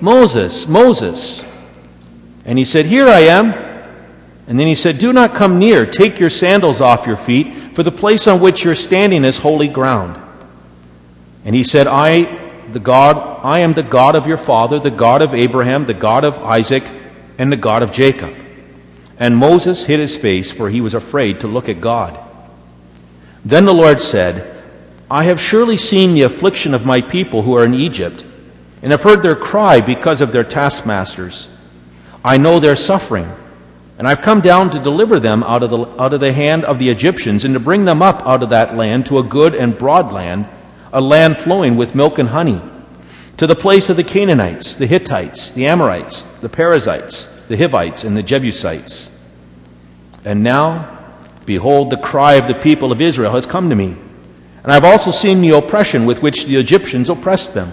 Moses, Moses. And he said, Here I am. And then he said, Do not come near. Take your sandals off your feet, for the place on which you're standing is holy ground. And he said, I, the God, I am the God of your father, the God of Abraham, the God of Isaac, and the God of Jacob. And Moses hid his face, for he was afraid to look at God. Then the Lord said, I have surely seen the affliction of my people who are in Egypt, and have heard their cry because of their taskmasters. I know their suffering, and I've come down to deliver them out of, the, out of the hand of the Egyptians, and to bring them up out of that land to a good and broad land, a land flowing with milk and honey, to the place of the Canaanites, the Hittites, the Amorites, the Perizzites, the Hivites, and the Jebusites. And now, behold, the cry of the people of Israel has come to me. And I've also seen the oppression with which the Egyptians oppressed them.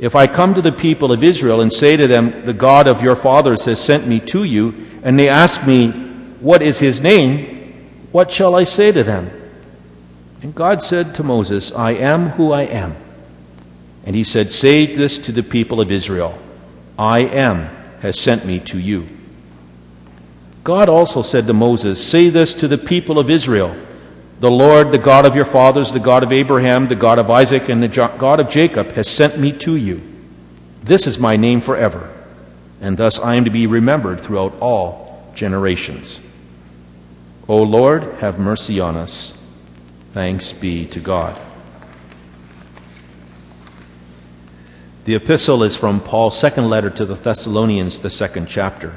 If I come to the people of Israel and say to them, The God of your fathers has sent me to you, and they ask me, What is his name? What shall I say to them? And God said to Moses, I am who I am. And he said, Say this to the people of Israel I am has sent me to you. God also said to Moses, Say this to the people of Israel. The Lord, the God of your fathers, the God of Abraham, the God of Isaac, and the God of Jacob, has sent me to you. This is my name forever, and thus I am to be remembered throughout all generations. O Lord, have mercy on us. Thanks be to God. The epistle is from Paul's second letter to the Thessalonians, the second chapter.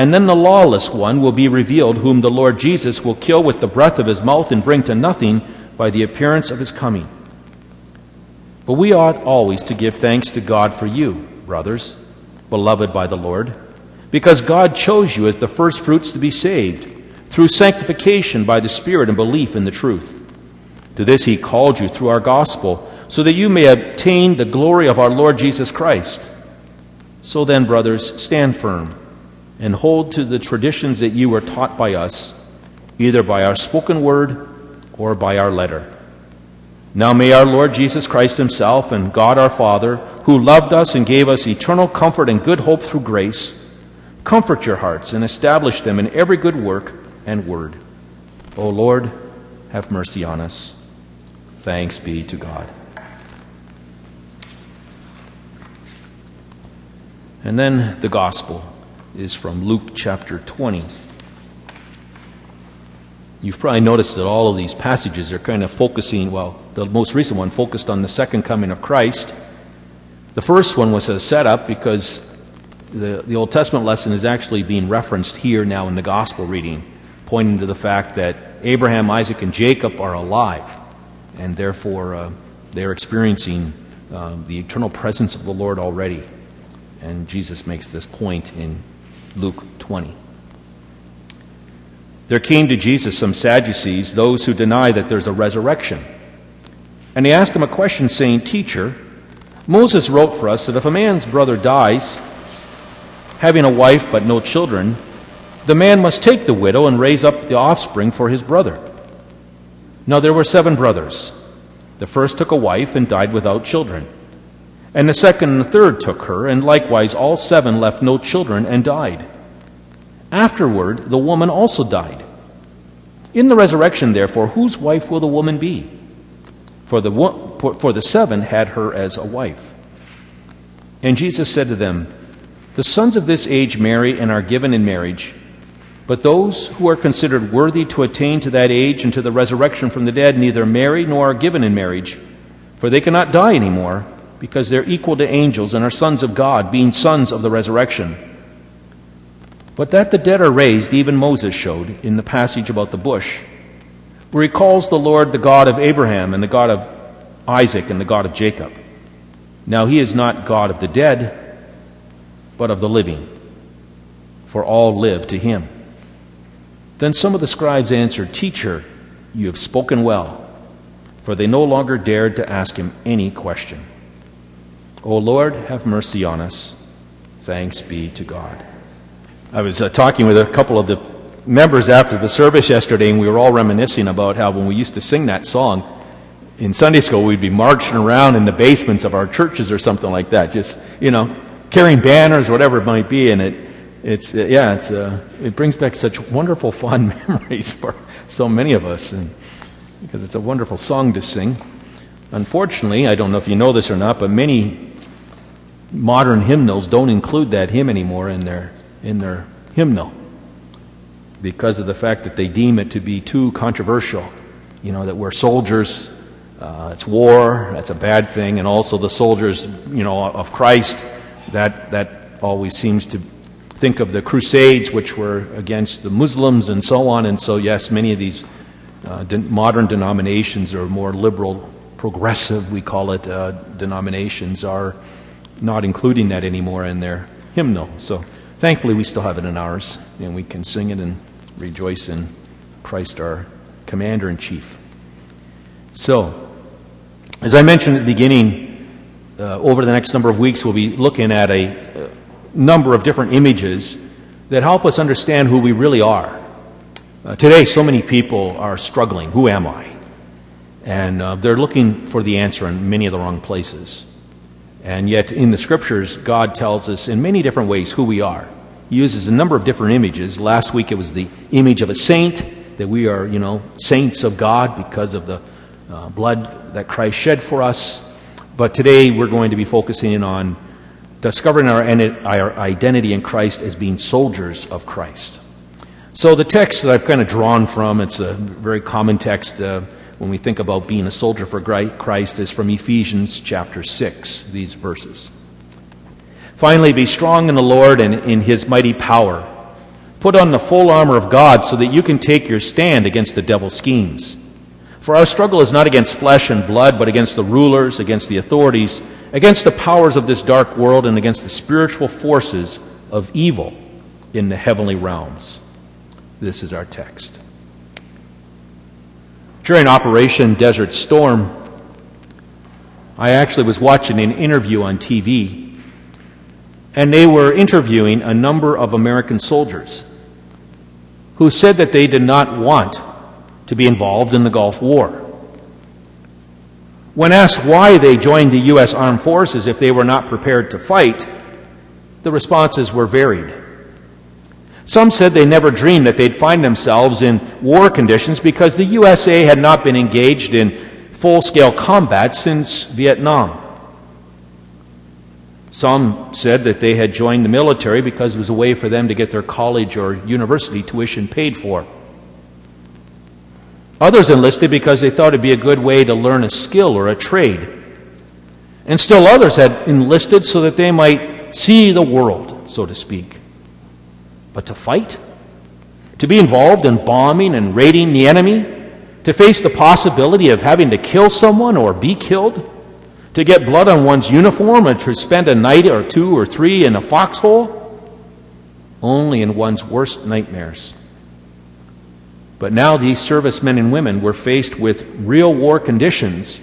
And then the lawless one will be revealed, whom the Lord Jesus will kill with the breath of his mouth and bring to nothing by the appearance of his coming. But we ought always to give thanks to God for you, brothers, beloved by the Lord, because God chose you as the firstfruits to be saved, through sanctification by the Spirit and belief in the truth. To this he called you through our gospel, so that you may obtain the glory of our Lord Jesus Christ. So then, brothers, stand firm and hold to the traditions that you were taught by us, either by our spoken word or by our letter. Now may our Lord Jesus Christ Himself and God our Father, who loved us and gave us eternal comfort and good hope through grace, comfort your hearts and establish them in every good work and word. O Lord, have mercy on us. Thanks be to God. And then the gospel is from Luke chapter 20. You've probably noticed that all of these passages are kind of focusing, well, the most recent one focused on the second coming of Christ. The first one was a setup because the, the Old Testament lesson is actually being referenced here now in the gospel reading. pointing to the fact that Abraham, Isaac, and Jacob are alive, and therefore uh, they're experiencing uh, the eternal presence of the Lord already. And Jesus makes this point in Luke 20. There came to Jesus some Sadducees, those who deny that there's a resurrection. And he asked him a question, saying, Teacher, Moses wrote for us that if a man's brother dies, having a wife but no children, the man must take the widow and raise up the offspring for his brother. Now there were seven brothers. The first took a wife and died without children. And the second and the third took her, and likewise all seven left no children and died. Afterward, the woman also died. In the resurrection, therefore, whose wife will the woman be? For the, for the seven had her as a wife. And Jesus said to them, The sons of this age marry and are given in marriage but those who are considered worthy to attain to that age and to the resurrection from the dead neither marry nor are given in marriage, for they cannot die anymore, because they're equal to angels and are sons of God, being sons of the resurrection. But that the dead are raised, even Moses showed in the passage about the bush, where he calls the Lord the God of Abraham and the God of Isaac and the God of Jacob. Now he is not God of the dead, but of the living, for all live to him. Then some of the scribes answered, Teacher, you have spoken well. For they no longer dared to ask him any question. O Lord, have mercy on us. Thanks be to God. I was uh, talking with a couple of the members after the service yesterday, and we were all reminiscing about how when we used to sing that song in Sunday school, we'd be marching around in the basements of our churches or something like that, just, you know, carrying banners, or whatever it might be, and it, it's uh, yeah, it's uh, it brings back such wonderful, fond memories for so many of us, and because it's a wonderful song to sing. Unfortunately, I don't know if you know this or not, but many modern hymnals don't include that hymn anymore in their in their hymnal because of the fact that they deem it to be too controversial. You know that we're soldiers, uh, it's war, that's a bad thing, and also the soldiers, you know, of Christ. That that always seems to think of the Crusades, which were against the Muslims and so on. And so, yes, many of these uh, de- modern denominations or more liberal, progressive, we call it, uh, denominations are not including that anymore in their hymnal. So, thankfully, we still have it in ours, and we can sing it and rejoice in Christ, our commander in chief. So, as I mentioned at the beginning, uh, over the next number of weeks, we'll be looking at a, uh, number of different images that help us understand who we really are. Uh, today, so many people are struggling. Who am I? And uh, they're looking for the answer in many of the wrong places. And yet, in the scriptures, God tells us in many different ways who we are. He uses a number of different images. Last week, it was the image of a saint, that we are, you know, saints of God because of the uh, blood that Christ shed for us. But today, we're going to be focusing in on discovering our, our identity in Christ as being soldiers of Christ. So, the text that I've kind of drawn from, it's a very common text uh, when we think about being a soldier for Christ, is from Ephesians chapter 6, these verses. Finally, be strong in the Lord and in his mighty power. Put on the full armor of God so that you can take your stand against the devil's schemes. For our struggle is not against flesh and blood, but against the rulers, against the authorities against the powers of this dark world and against the spiritual forces of evil in the heavenly realms. This is our text. During Operation Desert Storm, I actually was watching an interview on TV, and they were interviewing a number of American soldiers who said that they did not want to be involved in the Gulf War. When asked why they joined the U.S. Armed Forces if they were not prepared to fight, the responses were varied. Some said they never dreamed that they'd find themselves in war conditions because the USA had not been engaged in full scale combat since Vietnam. Some said that they had joined the military because it was a way for them to get their college or university tuition paid for. Others enlisted because they thought it'd be a good way to learn a skill or a trade. And still others had enlisted so that they might see the world, so to speak. But to fight? to be involved in bombing and raiding the enemy, to face the possibility of having to kill someone or be killed, to get blood on one's uniform and to spend a night or two or three in a foxhole, only in one's worst nightmares. But now these servicemen and women were faced with real war conditions,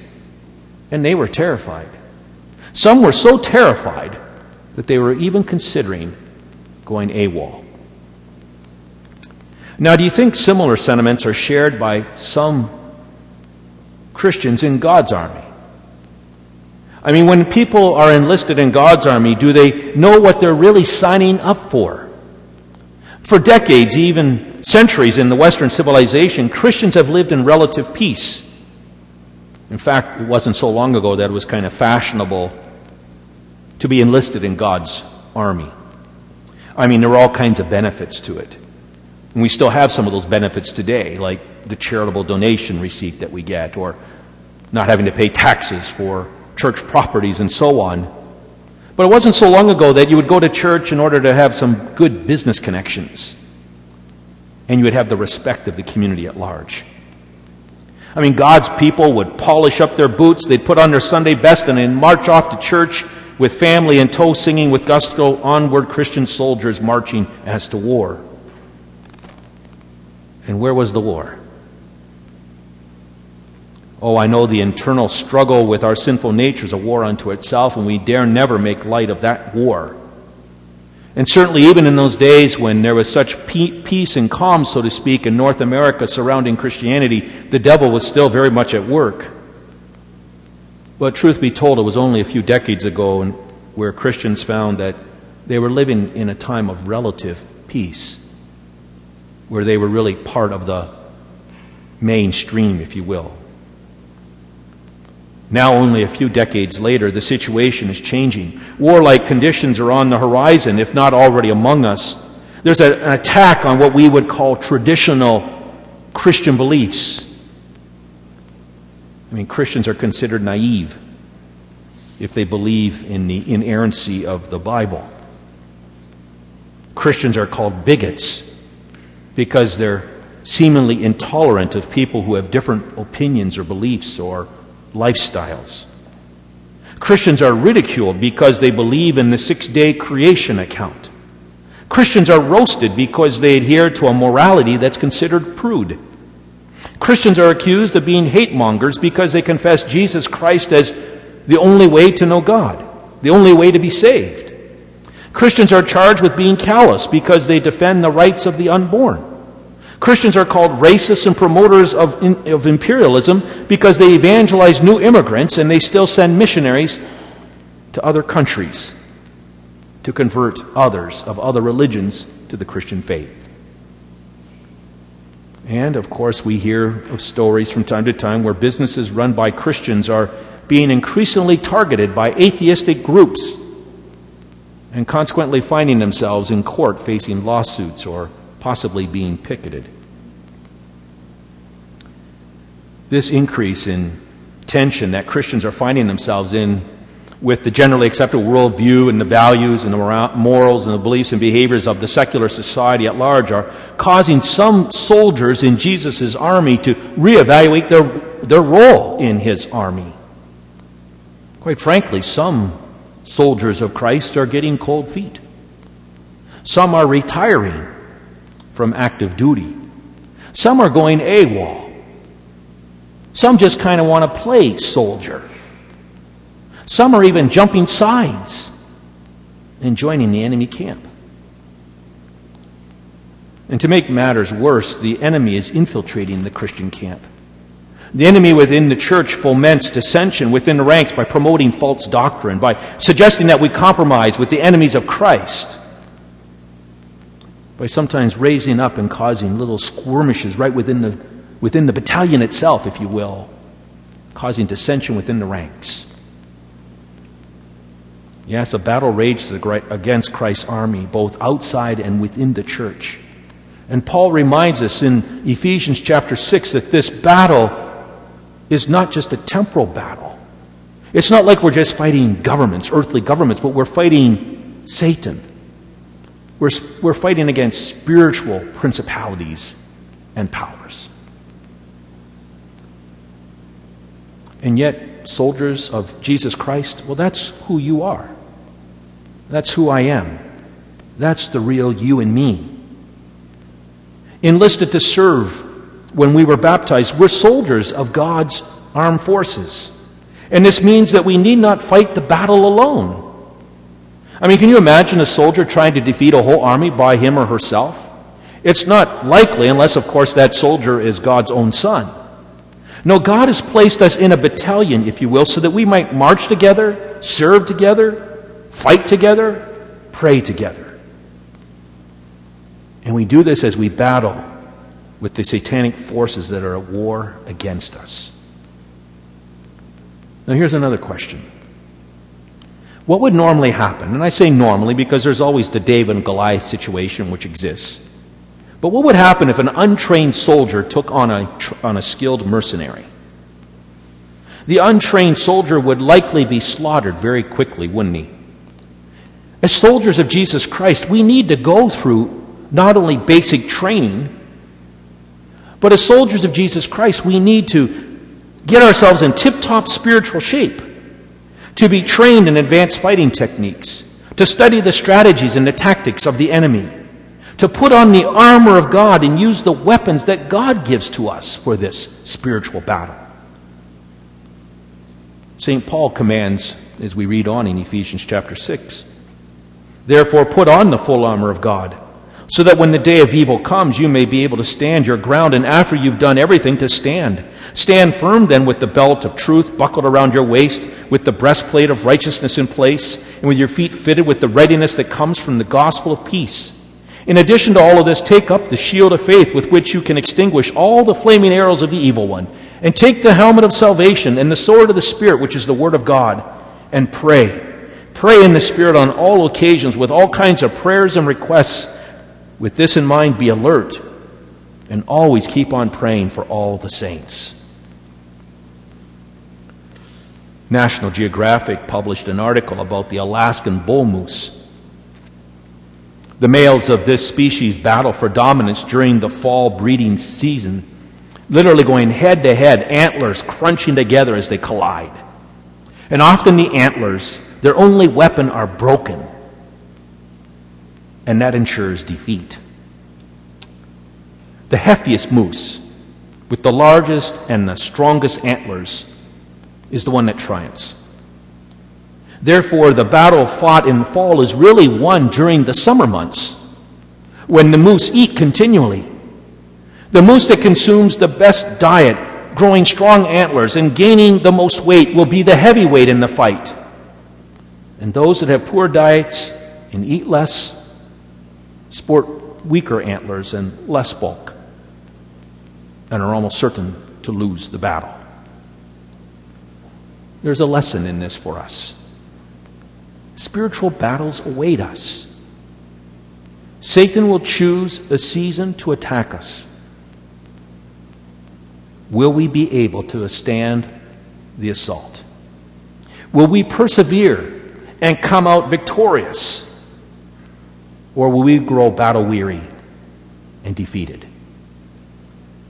and they were terrified. Some were so terrified that they were even considering going AWOL. Now, do you think similar sentiments are shared by some Christians in God's army? I mean, when people are enlisted in God's army, do they know what they're really signing up for? For decades, even centuries in the Western civilization, Christians have lived in relative peace. In fact, it wasn't so long ago that it was kind of fashionable to be enlisted in God's army. I mean, there are all kinds of benefits to it. And we still have some of those benefits today, like the charitable donation receipt that we get, or not having to pay taxes for church properties and so on. But it wasn't so long ago that you would go to church in order to have some good business connections, and you would have the respect of the community at large. I mean, God's people would polish up their boots, they'd put on their Sunday best, and they'd march off to church with family in tow, singing with gusto, onward Christian soldiers marching as to war. And where was the war? Oh, I know the internal struggle with our sinful nature is a war unto itself, and we dare never make light of that war. And certainly, even in those days when there was such peace and calm, so to speak, in North America surrounding Christianity, the devil was still very much at work. But truth be told, it was only a few decades ago where Christians found that they were living in a time of relative peace where they were really part of the mainstream, if you will. Now, only a few decades later, the situation is changing. Warlike conditions are on the horizon, if not already among us. There's a, an attack on what we would call traditional Christian beliefs. I mean, Christians are considered naive if they believe in the inerrancy of the Bible. Christians are called bigots because they're seemingly intolerant of people who have different opinions or beliefs or lifestyles. Christians are ridiculed because they believe in the six day creation account. Christians are roasted because they adhere to a morality that's considered prude. Christians are accused of being hate mongers because they confess Jesus Christ as the only way to know God, the only way to be saved. Christians are charged with being callous because they defend the rights of the unborn. Christians are called racists and promoters of, of imperialism because they evangelize new immigrants and they still send missionaries to other countries to convert others of other religions to the Christian faith. And of course, we hear of stories from time to time where businesses run by Christians are being increasingly targeted by atheistic groups and consequently finding themselves in court facing lawsuits or possibly being picketed. This increase in tension that Christians are finding themselves in with the generally accepted worldview and the values and the morals and the beliefs and behaviors of the secular society at large are causing some soldiers in Jesus' army to reevaluate their, their role in his army. Quite frankly, some soldiers of Christ are getting cold feet. Some are retiring from active duty. Some are going AWOL. Some just kind of want to play soldier. Some are even jumping sides and joining the enemy camp. And to make matters worse, the enemy is infiltrating the Christian camp. The enemy within the church foments dissension within the ranks by promoting false doctrine, by suggesting that we compromise with the enemies of Christ, by sometimes raising up and causing little skirmishes right within the, within the battalion itself, if you will, causing dissension within the ranks. Yes, a battle rages against Christ's army, both outside and within the church. And Paul reminds us in Ephesians chapter 6 that this battle is not just a temporal battle. It's not like we're just fighting governments, earthly governments, but we're fighting Satan, We're, we're fighting against spiritual principalities and powers. And yet, soldiers of Jesus Christ, well, that's who you are. That's who I am. That's the real you and me. Enlisted to serve when we were baptized, we're soldiers of God's armed forces. And this means that we need not fight the battle alone. I mean, can you imagine a soldier trying to defeat a whole army by him or herself? It's not likely, unless, of course, that soldier is God's own son. No, God has placed us in a battalion, if you will, so that we might march together, serve together, fight together, pray together. And we do this as we battle with the satanic forces that are at war against us. Now, here's another question What would normally happen? And I say normally because there's always the David and Goliath situation which exists. But what would happen if an untrained soldier took on a, on a skilled mercenary? The untrained soldier would likely be slaughtered very quickly, wouldn't he? As soldiers of Jesus Christ, we need to go through not only basic training, but as soldiers of Jesus Christ, we need to get ourselves in tip top spiritual shape, to be trained in advanced fighting techniques, to study the strategies and the tactics of the enemy, to put on the armor of God and use the weapons that God gives to us for this spiritual battle. St. Paul commands, as we read on in Ephesians chapter 6, Therefore, put on the full armor of God so that when the day of evil comes, you may be able to stand your ground, and after you've done everything, to stand. Stand firm then with the belt of truth buckled around your waist, with the breastplate of righteousness in place, and with your feet fitted with the readiness that comes from the gospel of peace. In addition to all of this, take up the shield of faith with which you can extinguish all the flaming arrows of the evil one, and take the helmet of salvation and the sword of the Spirit, which is the Word of God, and pray. Pray in the Spirit on all occasions with all kinds of prayers and requests with this in mind, be alert and always keep on praying for all the saints. National Geographic published an article about the Alaskan bull moose. The males of this species battle for dominance during the fall breeding season, literally going head to head, antlers crunching together as they collide. And often the antlers, their only weapon, are broken and that ensures defeat. The heftiest moose, with the largest and the strongest antlers, is the one that triumphs. Therefore, the battle fought in the fall is really won during the summer months when the moose eat continually. The moose that consumes the best diet, growing strong antlers, and gaining the most weight will be the heavyweight in the fight. And those that have poor diets and eat less sport weaker antlers and less bulk, and are almost certain to lose the battle. There's a lesson in this for us. Spiritual battles await us. Satan will choose a season to attack us. Will we be able to withstand the assault? Will we persevere and come out victorious? Or will we grow battle weary and defeated?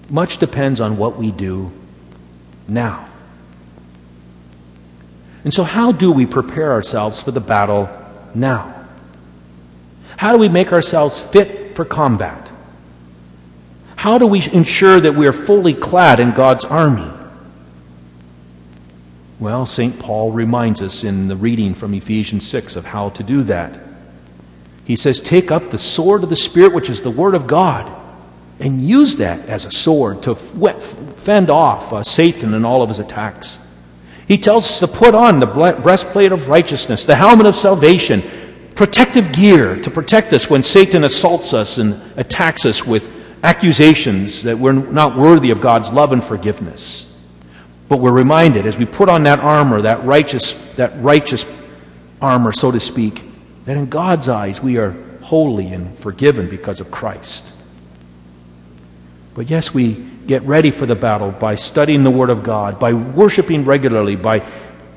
Much depends on what we do now. And so, how do we prepare ourselves for the battle now? How do we make ourselves fit for combat? How do we ensure that we are fully clad in God's army? Well, St. Paul reminds us in the reading from Ephesians 6 of how to do that. He says, Take up the sword of the Spirit, which is the Word of God, and use that as a sword to fend off uh, Satan and all of his attacks. He tells us to put on the breastplate of righteousness, the helmet of salvation, protective gear to protect us when Satan assaults us and attacks us with accusations that we're not worthy of God's love and forgiveness. But we're reminded as we put on that armor, that righteous, that righteous armor, so to speak, that in God's eyes we are holy and forgiven because of Christ. But yes, we get ready for the battle by studying the Word of God, by worshiping regularly, by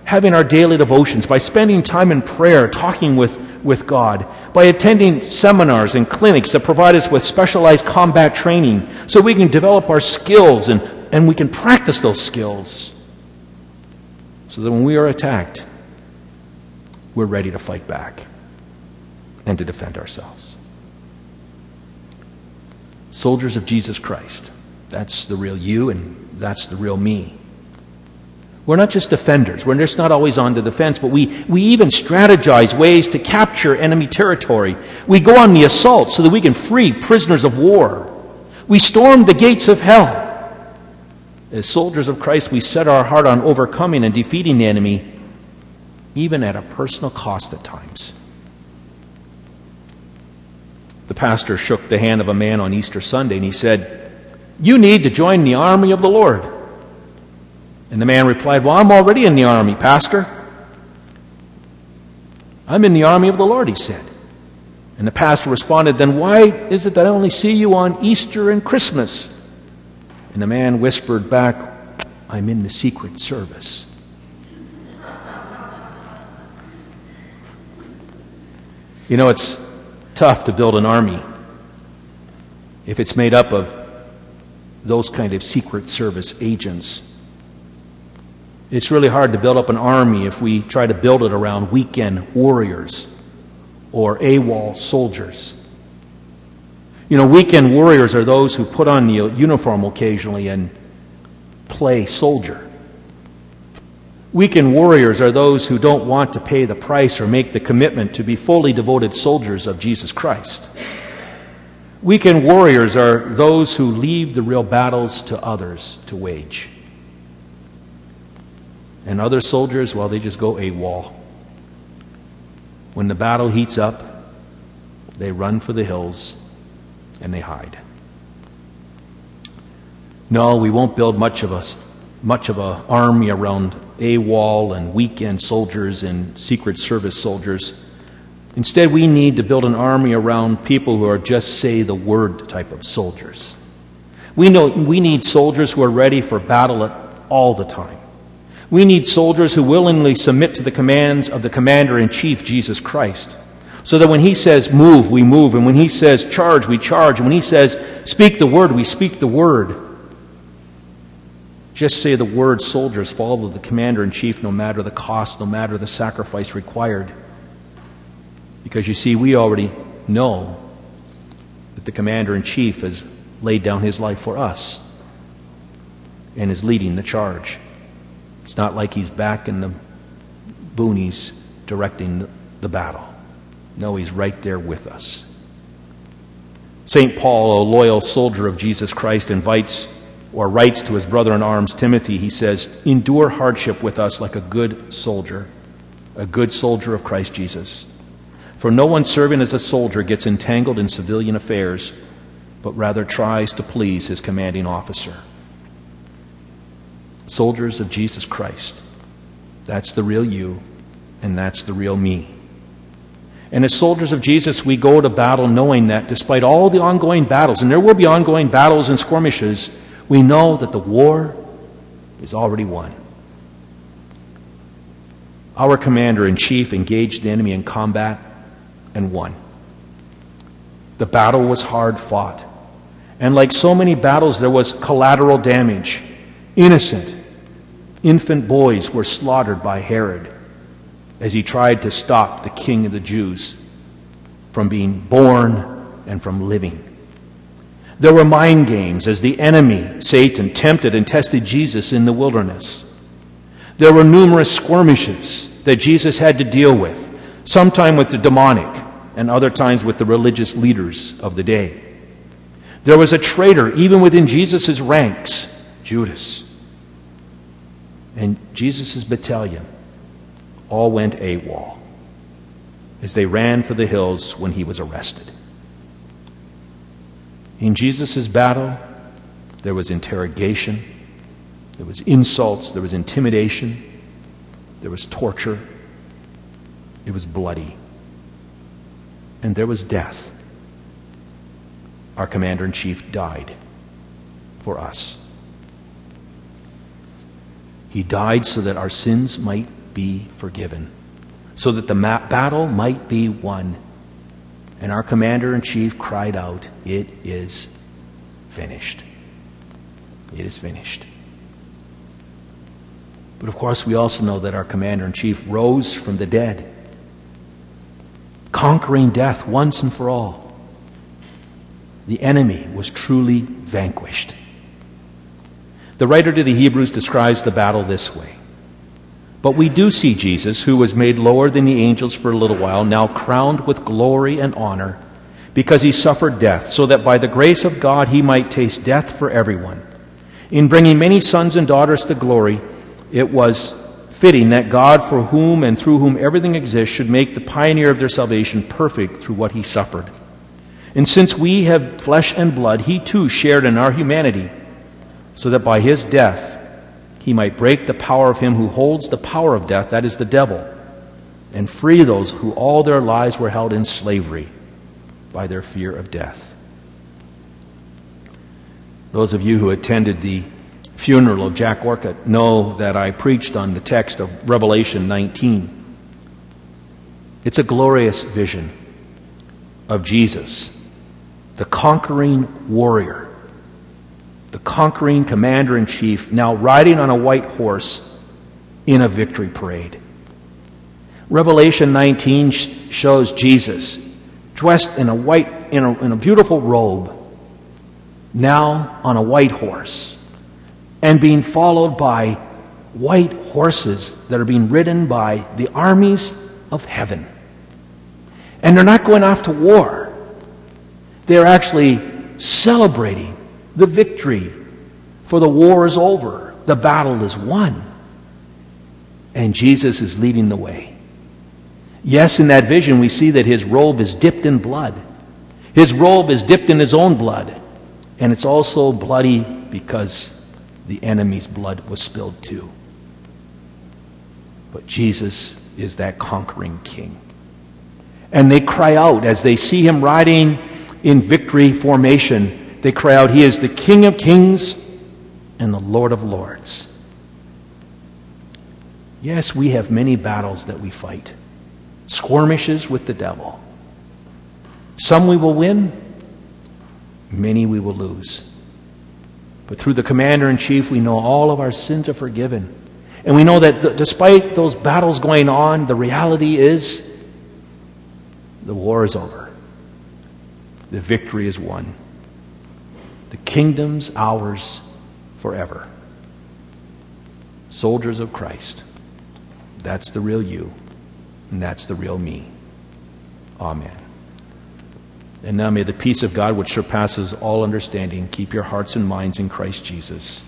having our daily devotions, by spending time in prayer, talking with with God, by attending seminars and clinics that provide us with specialized combat training so we can develop our skills and, and we can practice those skills so that when we are attacked, we're ready to fight back and to defend ourselves. Soldiers of Jesus Christ. That's the real you, and that's the real me. We're not just defenders. We're just not always on the defense, but we, we even strategize ways to capture enemy territory. We go on the assault so that we can free prisoners of war. We storm the gates of hell. As soldiers of Christ, we set our heart on overcoming and defeating the enemy, even at a personal cost at times. The pastor shook the hand of a man on Easter Sunday and he said, You need to join the army of the Lord. And the man replied, Well, I'm already in the army, Pastor. I'm in the army of the Lord, he said. And the pastor responded, Then why is it that I only see you on Easter and Christmas? And the man whispered back, I'm in the Secret Service. You know, it's tough to build an army if it's made up of those kind of Secret Service agents. It's really hard to build up an army if we try to build it around weekend warriors or AWOL soldiers. You know, weekend warriors are those who put on the uniform occasionally and play soldier. Weekend warriors are those who don't want to pay the price or make the commitment to be fully devoted soldiers of Jesus Christ. Weekend warriors are those who leave the real battles to others to wage. And other soldiers, well, they just go AWOL. When the battle heats up, they run for the hills and they hide. No, we won't build much of us much of an army around AWOL and weekend soldiers and Secret Service soldiers. Instead, we need to build an army around people who are just say the word type of soldiers. We, know, we need soldiers who are ready for battle all the time. We need soldiers who willingly submit to the commands of the commander in chief, Jesus Christ. So that when he says move, we move. And when he says charge, we charge. And when he says speak the word, we speak the word. Just say the word soldiers follow the commander in chief no matter the cost, no matter the sacrifice required. Because you see, we already know that the commander in chief has laid down his life for us and is leading the charge. It's not like he's back in the boonies directing the battle. No, he's right there with us. St. Paul, a loyal soldier of Jesus Christ, invites or writes to his brother in arms, Timothy, he says, Endure hardship with us like a good soldier, a good soldier of Christ Jesus. For no one serving as a soldier gets entangled in civilian affairs, but rather tries to please his commanding officer. Soldiers of Jesus Christ. That's the real you, and that's the real me. And as soldiers of Jesus, we go to battle knowing that despite all the ongoing battles, and there will be ongoing battles and skirmishes, we know that the war is already won. Our commander in chief engaged the enemy in combat and won. The battle was hard fought. And like so many battles, there was collateral damage. Innocent, infant boys were slaughtered by Herod as he tried to stop the king of the Jews from being born and from living. There were mind games as the enemy, Satan, tempted and tested Jesus in the wilderness. There were numerous skirmishes that Jesus had to deal with, sometime with the demonic and other times with the religious leaders of the day. There was a traitor even within Jesus' ranks, Judas. And Jesus' battalion all went AWOL as they ran for the hills when he was arrested. In Jesus' battle, there was interrogation, there was insults, there was intimidation, there was torture, it was bloody, and there was death. Our commander in chief died for us. He died so that our sins might be forgiven so that the battle might be won. And our commander in chief cried out, It is finished. It is finished. But of course, we also know that our commander in chief rose from the dead, conquering death once and for all. The enemy was truly vanquished. The writer to the Hebrews describes the battle this way But we do see Jesus, who was made lower than the angels for a little while, now crowned with glory and honor, because he suffered death, so that by the grace of God he might taste death for everyone. In bringing many sons and daughters to glory, it was fitting that God, for whom and through whom everything exists, should make the pioneer of their salvation perfect through what he suffered. And since we have flesh and blood, he too shared in our humanity so that by his death he might break the power of him who holds the power of death, that is the devil, and free those who all their lives were held in slavery by their fear of death. Those of you who attended the funeral of Jack Orcutt know that I preached on the text of Revelation 19. It's a glorious vision of Jesus, the conquering warrior the conquering commander in chief, now riding on a white horse in a victory parade. Revelation 19 sh- shows Jesus dressed in a white, in a, in a beautiful robe, now on a white horse, and being followed by white horses that are being ridden by the armies of heaven. And they're not going off to war. They're actually celebrating the victory, for the war is over, the battle is won. And Jesus is leading the way. Yes, in that vision, we see that his robe is dipped in blood. His robe is dipped in his own blood. And it's also bloody because the enemy's blood was spilled too. But Jesus is that conquering king. And they cry out as they see him riding in victory formation they cry out, He is the King of kings and the Lord of lords. Yes, we have many battles that we fight, skirmishes with the devil. Some we will win, many we will lose. But through the commander in chief, we know all of our sins are forgiven. And we know that despite those battles going on, the reality is the war is over. The victory is won. The kingdom's ours forever. Soldiers of Christ. That's the real you, and that's the real me. Amen. And now may the peace of God, which surpasses all understanding, keep your hearts and minds in Christ Jesus.